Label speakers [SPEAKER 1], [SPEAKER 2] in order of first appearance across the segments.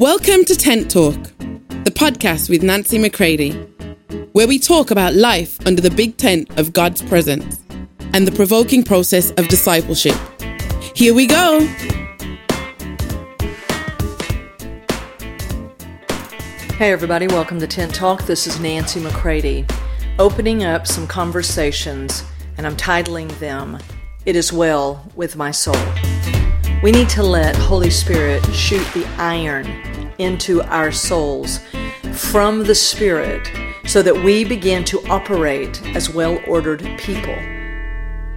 [SPEAKER 1] Welcome to Tent Talk, the podcast with Nancy McCready, where we talk about life under the big tent of God's presence and the provoking process of discipleship. Here we go.
[SPEAKER 2] Hey, everybody, welcome to Tent Talk. This is Nancy McCready, opening up some conversations, and I'm titling them It Is Well with My Soul. We need to let Holy Spirit shoot the iron into our souls from the Spirit so that we begin to operate as well ordered people.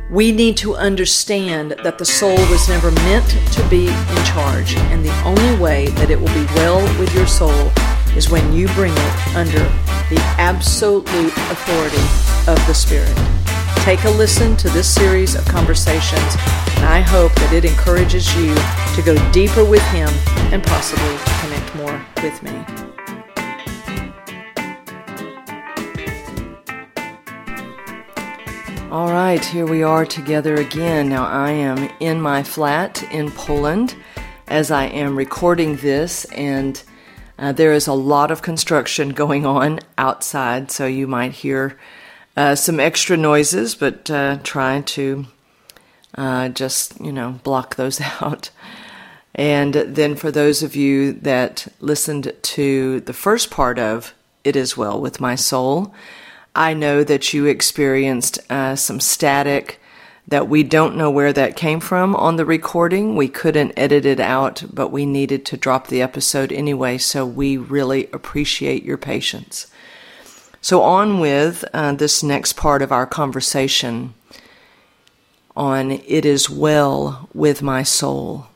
[SPEAKER 2] We need to understand that the soul was never meant to be in charge, and the only way that it will be well with your soul is when you bring it under the absolute authority of the Spirit. Take a listen to this series of conversations, and I hope that it encourages you to go deeper with Him and possibly connect more with me. All right, here we are together again. Now, I am in my flat in Poland as I am recording this, and uh, there is a lot of construction going on outside, so you might hear uh, some extra noises, but uh, try to uh, just, you know, block those out. And then for those of you that listened to the first part of It Is Well with My Soul, I know that you experienced uh, some static that we don't know where that came from on the recording. We couldn't edit it out, but we needed to drop the episode anyway, so we really appreciate your patience. So, on with uh, this next part of our conversation on It Is Well with My Soul.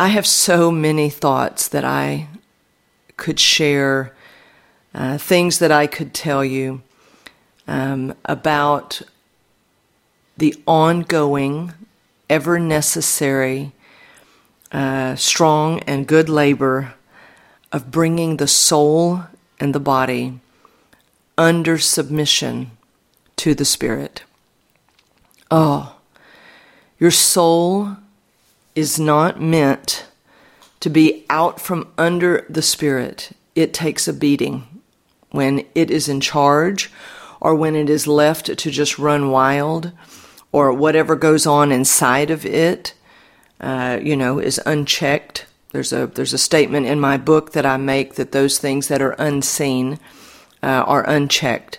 [SPEAKER 2] I have so many thoughts that I could share, uh, things that I could tell you um, about the ongoing, ever necessary, uh, strong and good labor of bringing the soul and the body under submission to the Spirit. Oh, your soul is not meant to be out from under the Spirit. It takes a beating when it is in charge or when it is left to just run wild, or whatever goes on inside of it, uh, you know, is unchecked. There's a there's a statement in my book that I make that those things that are unseen uh, are unchecked.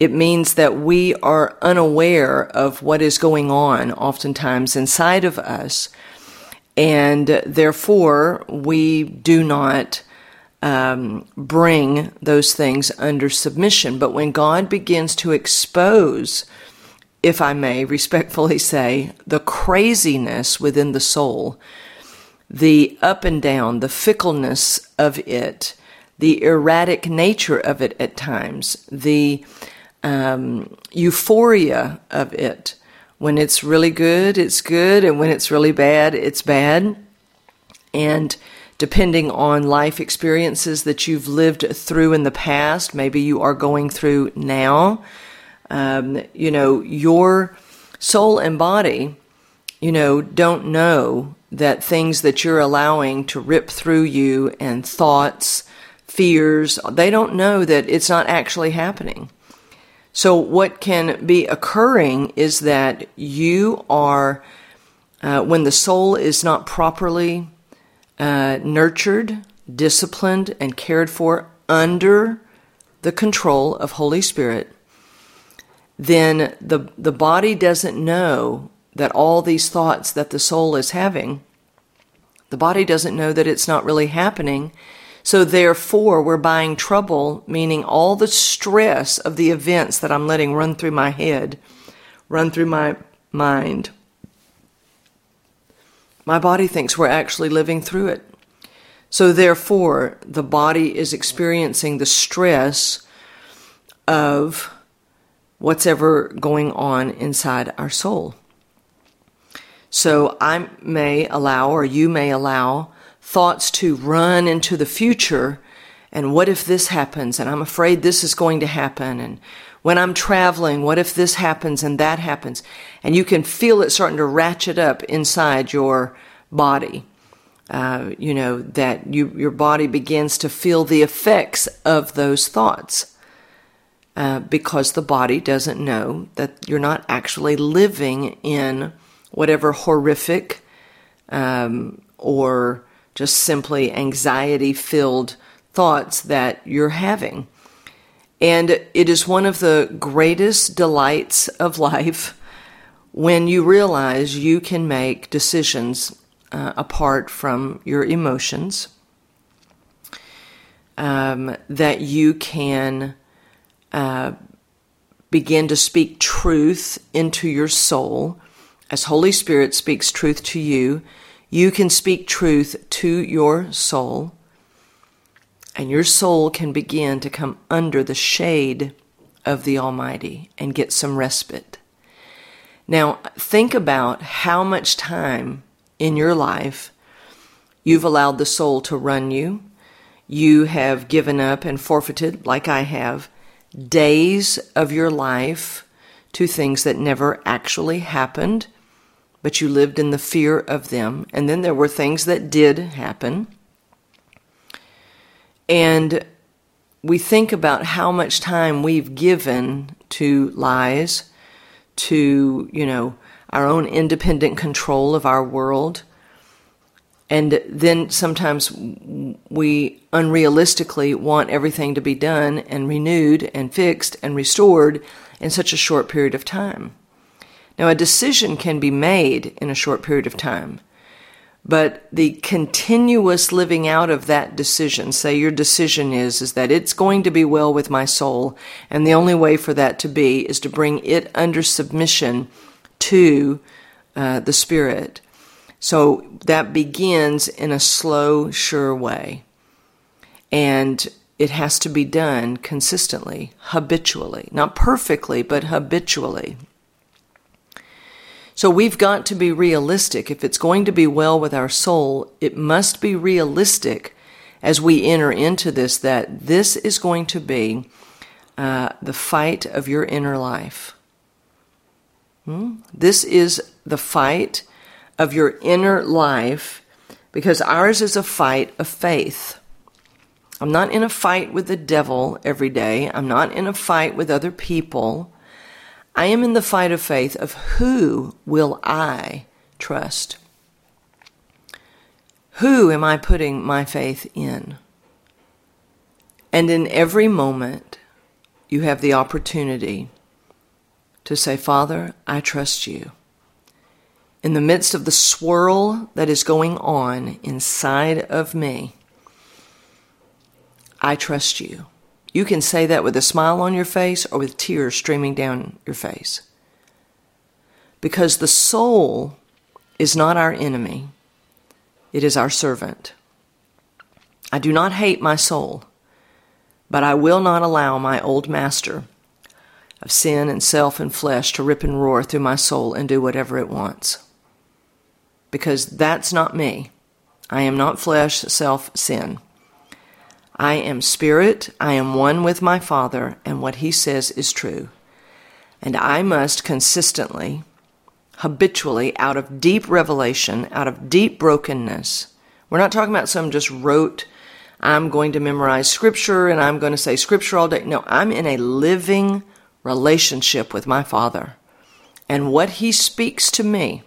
[SPEAKER 2] It means that we are unaware of what is going on, oftentimes inside of us, and therefore we do not um, bring those things under submission. But when God begins to expose, if I may respectfully say, the craziness within the soul, the up and down, the fickleness of it, the erratic nature of it at times, the um, euphoria of it. When it's really good, it's good, and when it's really bad, it's bad. And depending on life experiences that you've lived through in the past, maybe you are going through now. Um, you know, your soul and body, you know, don't know that things that you're allowing to rip through you and thoughts, fears, they don't know that it's not actually happening. So, what can be occurring is that you are, uh, when the soul is not properly uh, nurtured, disciplined, and cared for under the control of Holy Spirit, then the, the body doesn't know that all these thoughts that the soul is having, the body doesn't know that it's not really happening. So therefore, we're buying trouble, meaning all the stress of the events that I'm letting run through my head, run through my mind, my body thinks we're actually living through it. So, therefore, the body is experiencing the stress of what's ever going on inside our soul. So, I may allow, or you may allow, thoughts to run into the future. And what if this happens? And I'm afraid this is going to happen. And when I'm traveling, what if this happens and that happens? And you can feel it starting to ratchet up inside your body. uh, you know, that you, your body begins to feel the effects of those thoughts. Uh, because the body doesn't know that you're not actually living in whatever horrific um, or just simply anxiety filled thoughts that you're having. And it is one of the greatest delights of life when you realize you can make decisions uh, apart from your emotions, um, that you can uh, begin to speak truth into your soul. As Holy Spirit speaks truth to you, you can speak truth to your soul, and your soul can begin to come under the shade of the Almighty and get some respite. Now, think about how much time in your life you've allowed the soul to run you. You have given up and forfeited, like I have, days of your life to things that never actually happened, but you lived in the fear of them. And then there were things that did happen. And we think about how much time we've given to lies, to, you know, our own independent control of our world. And then sometimes we unrealistically want everything to be done and renewed and fixed and restored in such a short period of time. Now, a decision can be made in a short period of time, but the continuous living out of that decision, say your decision is, is that it's going to be well with my soul, and the only way for that to be is to bring it under submission to uh, the Spirit. So that begins in a slow, sure way. And it has to be done consistently, habitually. Not perfectly, but habitually. So we've got to be realistic. If it's going to be well with our soul, it must be realistic as we enter into this that this is going to be uh, the fight of your inner life. Hmm? This is the fight of your inner life because ours is a fight of faith. I'm not in a fight with the devil every day. I'm not in a fight with other people. I am in the fight of faith of who will I trust? Who am I putting my faith in? And in every moment, you have the opportunity to say, Father, I trust you. In the midst of the swirl that is going on inside of me, I trust you. You can say that with a smile on your face or with tears streaming down your face. Because the soul is not our enemy, it is our servant. I do not hate my soul, but I will not allow my old master of sin and self and flesh to rip and roar through my soul and do whatever it wants. Because that's not me. I am not flesh, self, sin. I am spirit, I am one with my Father, and what He says is true. And I must consistently, habitually, out of deep revelation, out of deep brokenness, we're not talking about some just rote, I'm going to memorize scripture and I'm going to say scripture all day. No, I'm in a living relationship with my Father. And what He speaks to me,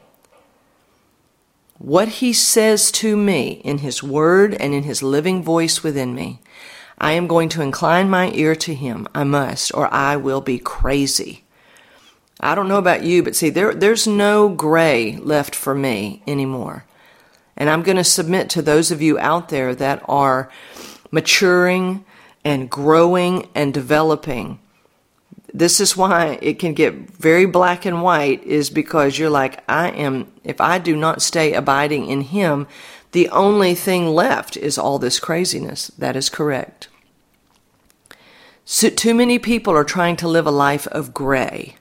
[SPEAKER 2] what He says to me in His Word and in His living voice within me, I am going to incline my ear to Him. I must, or I will be crazy. I don't know about you, but see, there, there's no gray left for me anymore. And I'm going to submit to those of you out there that are maturing and growing and developing this is why it can get very black and white is because you're like I am if I do not stay abiding in him the only thing left is all this craziness. That is correct. So too many people are trying to live a life of gray.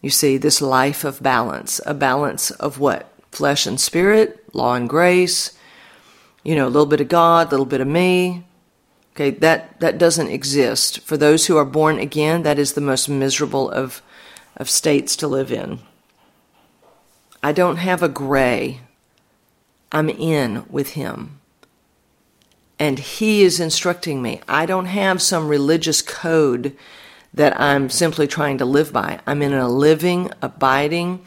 [SPEAKER 2] You see this life of balance a balance of what? Flesh and spirit law and grace you know a little bit of god a little bit of me Okay, that, that doesn't exist. For those who are born again, that is the most miserable of, of states to live in. I don't have a gray. I'm in with Him. And He is instructing me. I don't have some religious code that I'm simply trying to live by. I'm in a living, abiding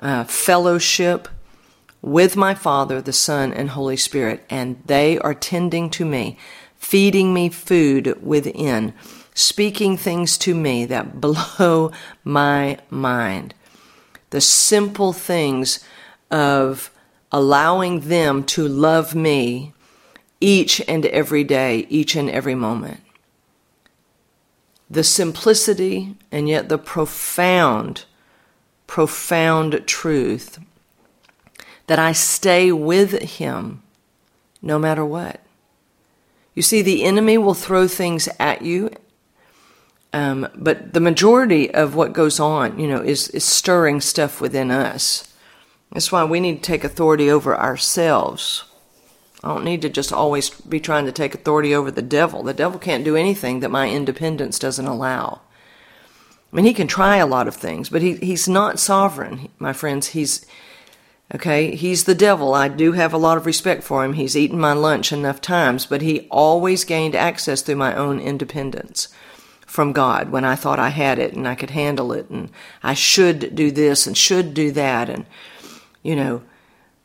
[SPEAKER 2] uh, fellowship with my Father, the Son, and Holy Spirit, and they are tending to me, feeding me food within, speaking things to me that blow my mind. The simple things of allowing them to love me each and every day, each and every moment. The simplicity and yet the profound, profound truth that I stay with Him no matter what. You see, the enemy will throw things at you, um, but the majority of what goes on, you know, is, is stirring stuff within us. That's why we need to take authority over ourselves. I don't need to just always be trying to take authority over the devil. The devil can't do anything that my independence doesn't allow. I mean, he can try a lot of things, but he, he's not sovereign, my friends. He's, okay, he's the devil. I do have a lot of respect for him. He's eaten my lunch enough times, but he always gained access through my own independence from God when I thought I had it and I could handle it and I should do this and should do that and, you know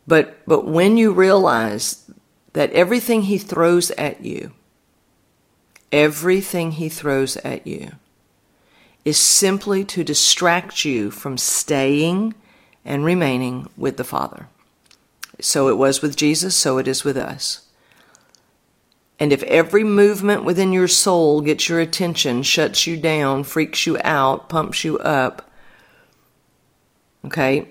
[SPEAKER 2] but but when you realize that everything he throws at you everything he throws at you is simply to distract you from staying and remaining with the Father. So it was with Jesus, so it is with us. And if every movement within your soul gets your attention, shuts you down, freaks you out, pumps you up, okay,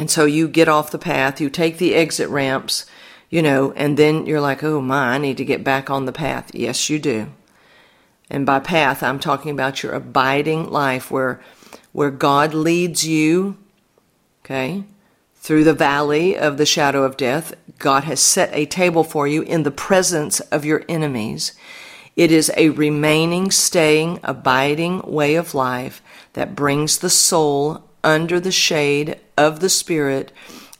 [SPEAKER 2] and so you get off the path, you take the exit ramps, you know, and then you're like, oh my, I need to get back on the path. Yes, you do. And by path, I'm talking about your abiding life where, where God leads you, okay, through the valley of the shadow of death. God has set a table for you in the presence of your enemies. It is a remaining, staying, abiding way of life that brings the soul under the shade of the Spirit,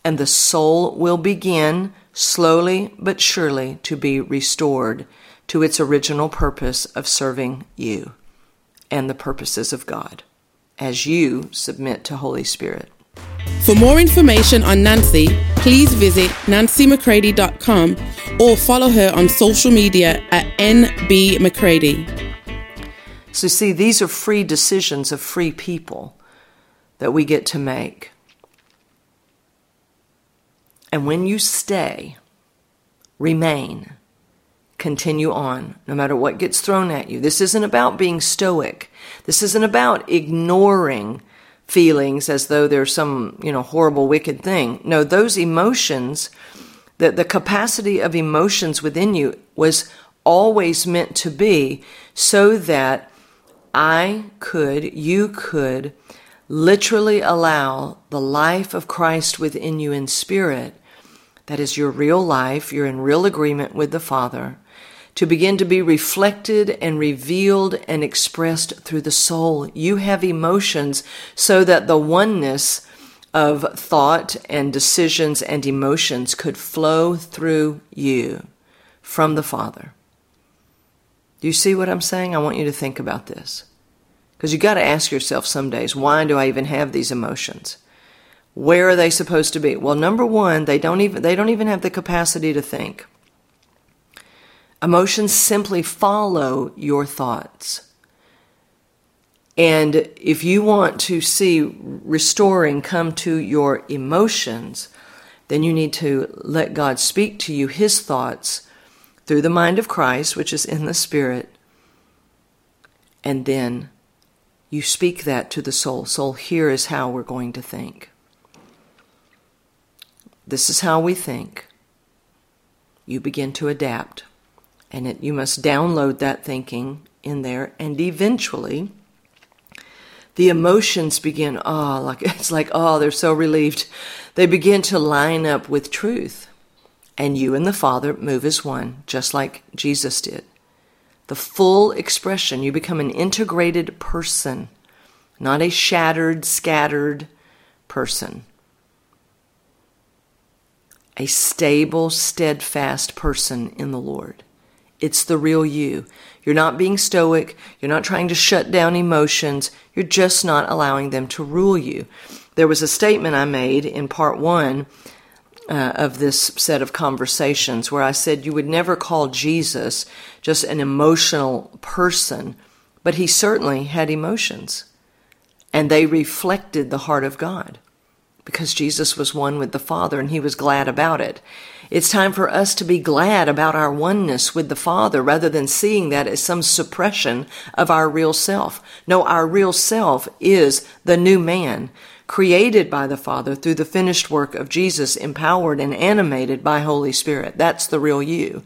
[SPEAKER 2] and the soul will begin slowly but surely to be restored to its original purpose of serving you and the purposes of God as you submit to Holy Spirit.
[SPEAKER 1] For more information on Nancy, please visit nancymccready.com or follow her on social media at nbmccready.
[SPEAKER 2] So, see, these are free decisions of free people that we get to make. And when you stay, remain, continue on, no matter what gets thrown at you. This isn't about being stoic. This isn't about ignoring feelings as though there's some, you know, horrible, wicked thing. No, those emotions, that the capacity of emotions within you was always meant to be so that I could, you could literally allow the life of Christ within you in spirit, that is your real life, you're in real agreement with the Father, to begin to be reflected and revealed and expressed through the soul. You have emotions so that the oneness of thought and decisions and emotions could flow through you from the Father. Do you see what I'm saying? I want you to think about this. Because you got to ask yourself some days, why do I even have these emotions? Where are they supposed to be? Well, number one, they don't even they don't even have the capacity to think. Emotions simply follow your thoughts. And if you want to see restoring come to your emotions, then you need to let God speak to you his thoughts through the mind of Christ, which is in the Spirit, and then you speak that to the soul. Soul, here is how we're going to think. This is how we think. You begin to adapt. And it, you must download that thinking in there. And eventually, the emotions begin, oh, like it's like, oh, they're so relieved. They begin to line up with truth. And you and the Father move as one, just like Jesus did the full expression. You become an integrated person, not a shattered, scattered person. a stable, steadfast person in the Lord. It's the real you. You're not being stoic. You're not trying to shut down emotions. You're just not allowing them to rule you. There was a statement I made in part one uh, of this set of conversations where I said you would never call Jesus just an emotional person, but he certainly had emotions. And they reflected the heart of God because Jesus was one with the Father and he was glad about it. It's time for us to be glad about our oneness with the Father rather than seeing that as some suppression of our real self. No, our real self is the new man created by the Father through the finished work of Jesus, empowered and animated by Holy Spirit. That's the real you.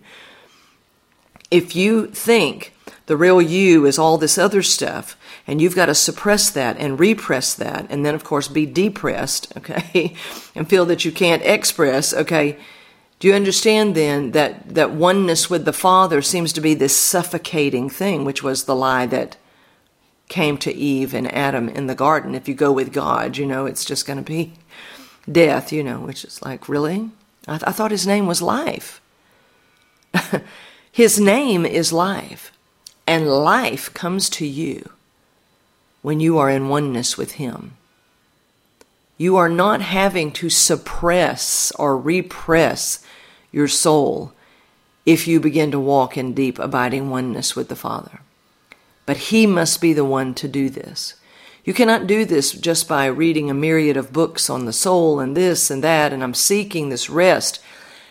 [SPEAKER 2] If you think the real you is all this other stuff, and you've got to suppress that and repress that, and then, of course, be depressed, okay, and feel that you can't express, okay. Do you understand then that, that oneness with the Father seems to be this suffocating thing, which was the lie that came to Eve and Adam in the garden. If you go with God, you know, it's just going to be death, you know, which is like, really? I, th- I thought his name was life. his name is life, and life comes to you when you are in oneness with him. You are not having to suppress or repress your soul if you begin to walk in deep, abiding oneness with the Father. But He must be the one to do this. You cannot do this just by reading a myriad of books on the soul and this and that, and I'm seeking this rest.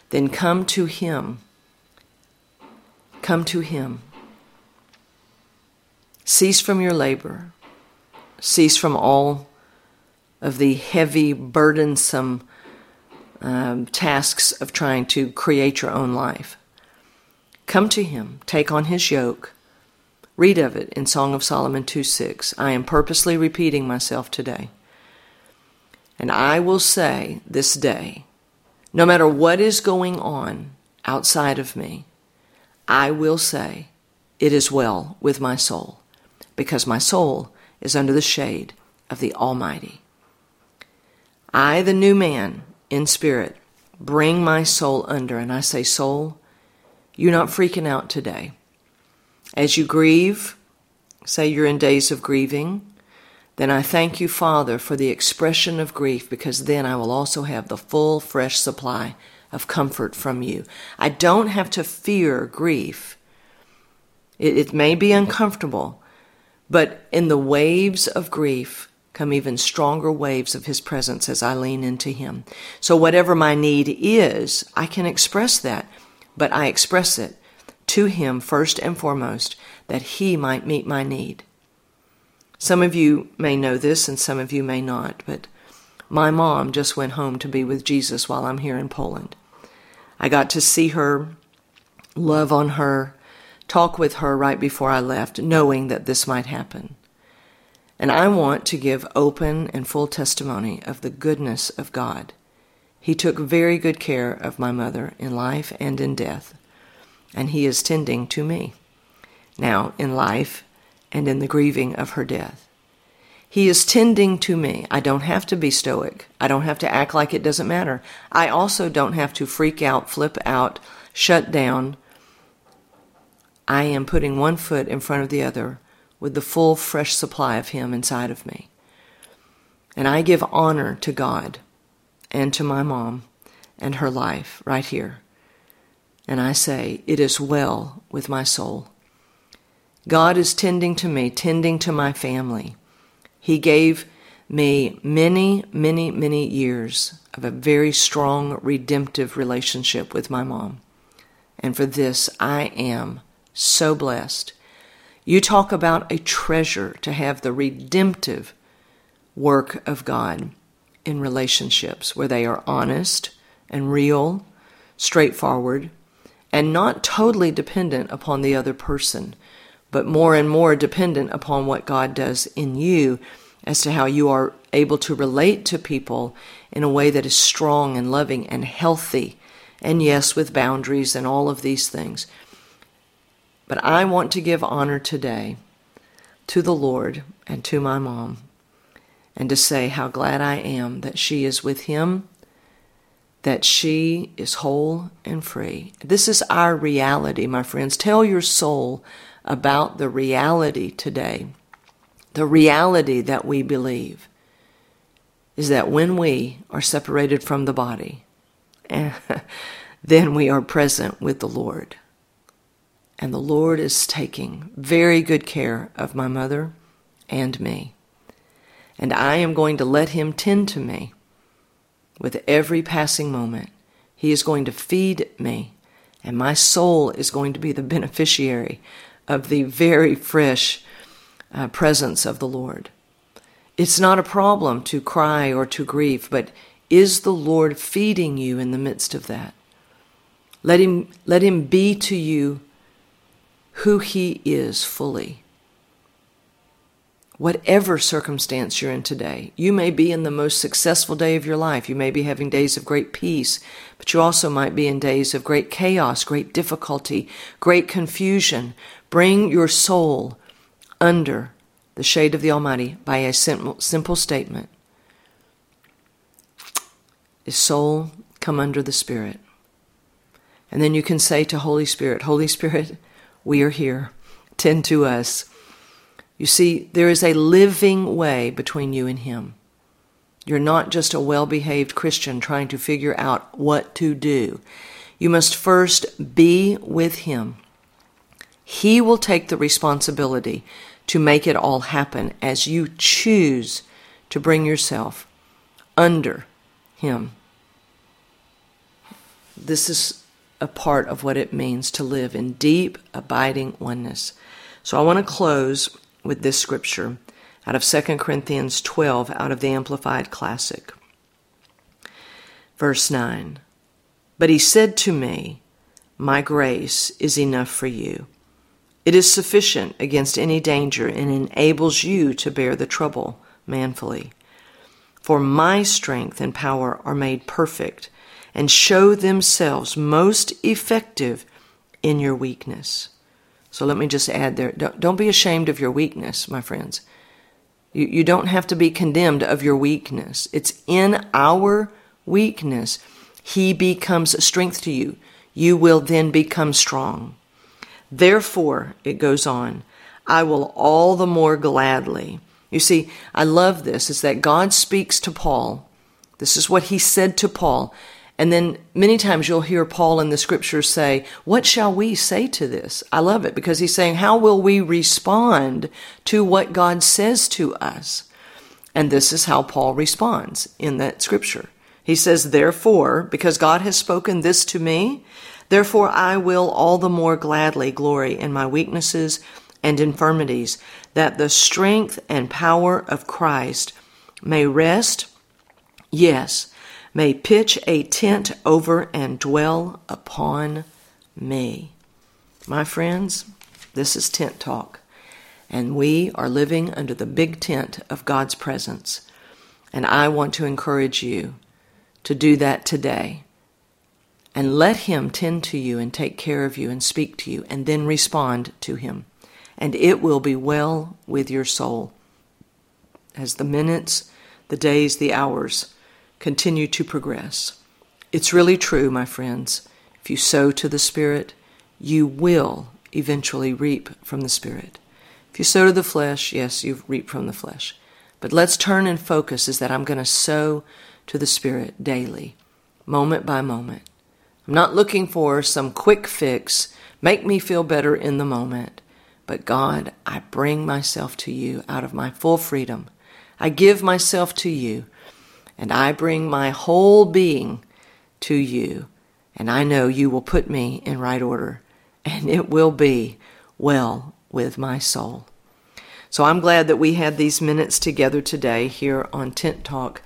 [SPEAKER 2] Then come to Him. Come to Him. Cease from your labor. Cease from all of the heavy, burdensome um, tasks of trying to create your own life. Come to Him. Take on His yoke Read of it in Song of Solomon 2 6. I am purposely repeating myself today. And I will say this day, no matter what is going on outside of me, I will say, It is well with my soul, because my soul is under the shade of the Almighty. I, the new man in spirit, bring my soul under, and I say, Soul, you're not freaking out today. As you grieve, say you're in days of grieving, then I thank you, Father, for the expression of grief, because then I will also have the full, fresh supply of comfort from you. I don't have to fear grief. It, it, may be uncomfortable, but in the waves of grief come even stronger waves of His presence as I lean into Him. So, whatever my need is, I can express that, but I express it to Him first and foremost, that He might meet my need. Some of you may know this and some of you may not, but my mom just went home to be with Jesus while I'm here in Poland. I got to see her, love on her, talk with her right before I left, knowing that this might happen. And I want to give open and full testimony of the goodness of God. He took very good care of my mother in life and in death and he is tending to me now in life and in the grieving of her death. He is tending to me. I don't have to be stoic. I don't have to act like it doesn't matter. I also don't have to freak out, flip out, shut down. I am putting one foot in front of the other with the full, fresh supply of Him inside of me. And I give honor to God and to my mom and her life right here and I say, It is well with my soul. God is tending to me, tending to my family. He gave me many, many, many years of a very strong, redemptive relationship with my mom. And for this, I am so blessed. You talk about a treasure to have the redemptive work of God in relationships where they are honest and real, straightforward, and not totally dependent upon the other person, but more and more dependent upon what God does in you as to how you are able to relate to people in a way that is strong and loving and healthy, and yes, with boundaries and all of these things. But I want to give honor today to the Lord and to my mom, and to say how glad I am that she is with Him that she is whole and free. This is our reality, my friends. Tell your soul about the reality today. The reality that we believe is that when we are separated from the body, then we are present with the Lord. And the Lord is taking very good care of my mother and me. And I am going to let Him tend to me with every passing moment. He is going to feed me, and my soul is going to be the beneficiary of the very fresh uh, presence of the Lord. It's not a problem to cry or to grieve, but is the Lord feeding you in the midst of that? Let him, let him be to you who he is fully. Whatever circumstance you're in today, you may be in the most successful day of your life. You may be having days of great peace, but you also might be in days of great chaos, great difficulty, great confusion. Bring your soul under the shade of the Almighty by a simple, simple statement Is soul come under the Spirit? And then you can say to Holy Spirit, Holy Spirit, we are here. Tend to us. You see, there is a living way between you and Him. You're not just a well behaved Christian trying to figure out what to do. You must first be with Him. He will take the responsibility to make it all happen as you choose to bring yourself under Him. This is a part of what it means to live in deep, abiding oneness. So I want to close with this scripture out of 2 Corinthians 12 out of the Amplified Classic. Verse 9 But he said to me, My grace is enough for you it is sufficient against any danger and enables you to bear the trouble manfully. For my strength and power are made perfect and show themselves most effective in your weakness. So let me just add there don't, be ashamed of your weakness, my friends. You, you don't have to be condemned of your weakness. It's in our weakness He becomes strength to you. You will then become strong. Therefore, it goes on, I will all the more gladly. You see, I love this, is that God speaks to Paul. This is what he said to Paul. And then many times you'll hear Paul in the scriptures say, What shall we say to this? I love it because he's saying, How will we respond to what God says to us? And this is how Paul responds in that scripture. He says, Therefore, because God has spoken this to me, Therefore, I will all the more gladly glory in my weaknesses and infirmities, that the strength and power of Christ may rest, yes, may pitch a tent over and dwell upon me. My friends, this is tent talk, and we are living under the big tent of God's presence. And I want to encourage you to do that today and let Him tend to you and take care of you and speak to you, and then respond to Him. And it will be well with your soul. As the minutes, the days, the hours continue to progress. It's really true, my friends. If you sow to the Spirit, you will eventually reap from the Spirit. If you sow to the flesh, yes, you reap from the flesh. But let's turn and focus is that I'm going to sow to the Spirit daily, moment by moment. I'm not looking for some quick fix, make me feel better in the moment. But God, I bring myself to you out of my full freedom. I give myself to you, and I bring my whole being to you. And I know you will put me in right order, and it will be well with my soul. So I'm glad that we had these minutes together today here on Tent Talk.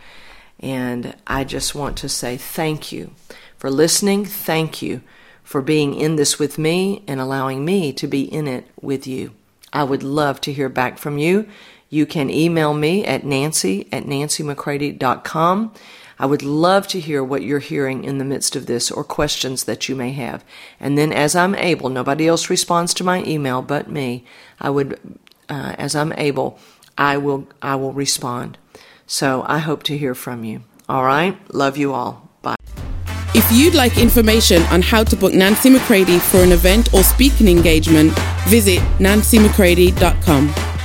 [SPEAKER 2] And I just want to say thank you for listening. Thank you for being in this with me and allowing me to be in it with you. I would love to hear back from you. You can email me at nancy at nancymccready.com. I would love to hear what you're hearing in the midst of this or questions that you may have. And then, as I'm able, nobody else responds to my email but me. I would, uh, as I'm able, I will, I will respond. So I hope to hear from you. All right. Love you all. Bye.
[SPEAKER 1] If you'd like information on how to book Nancy McCready for an event or speaking engagement, visit nancymccready.com.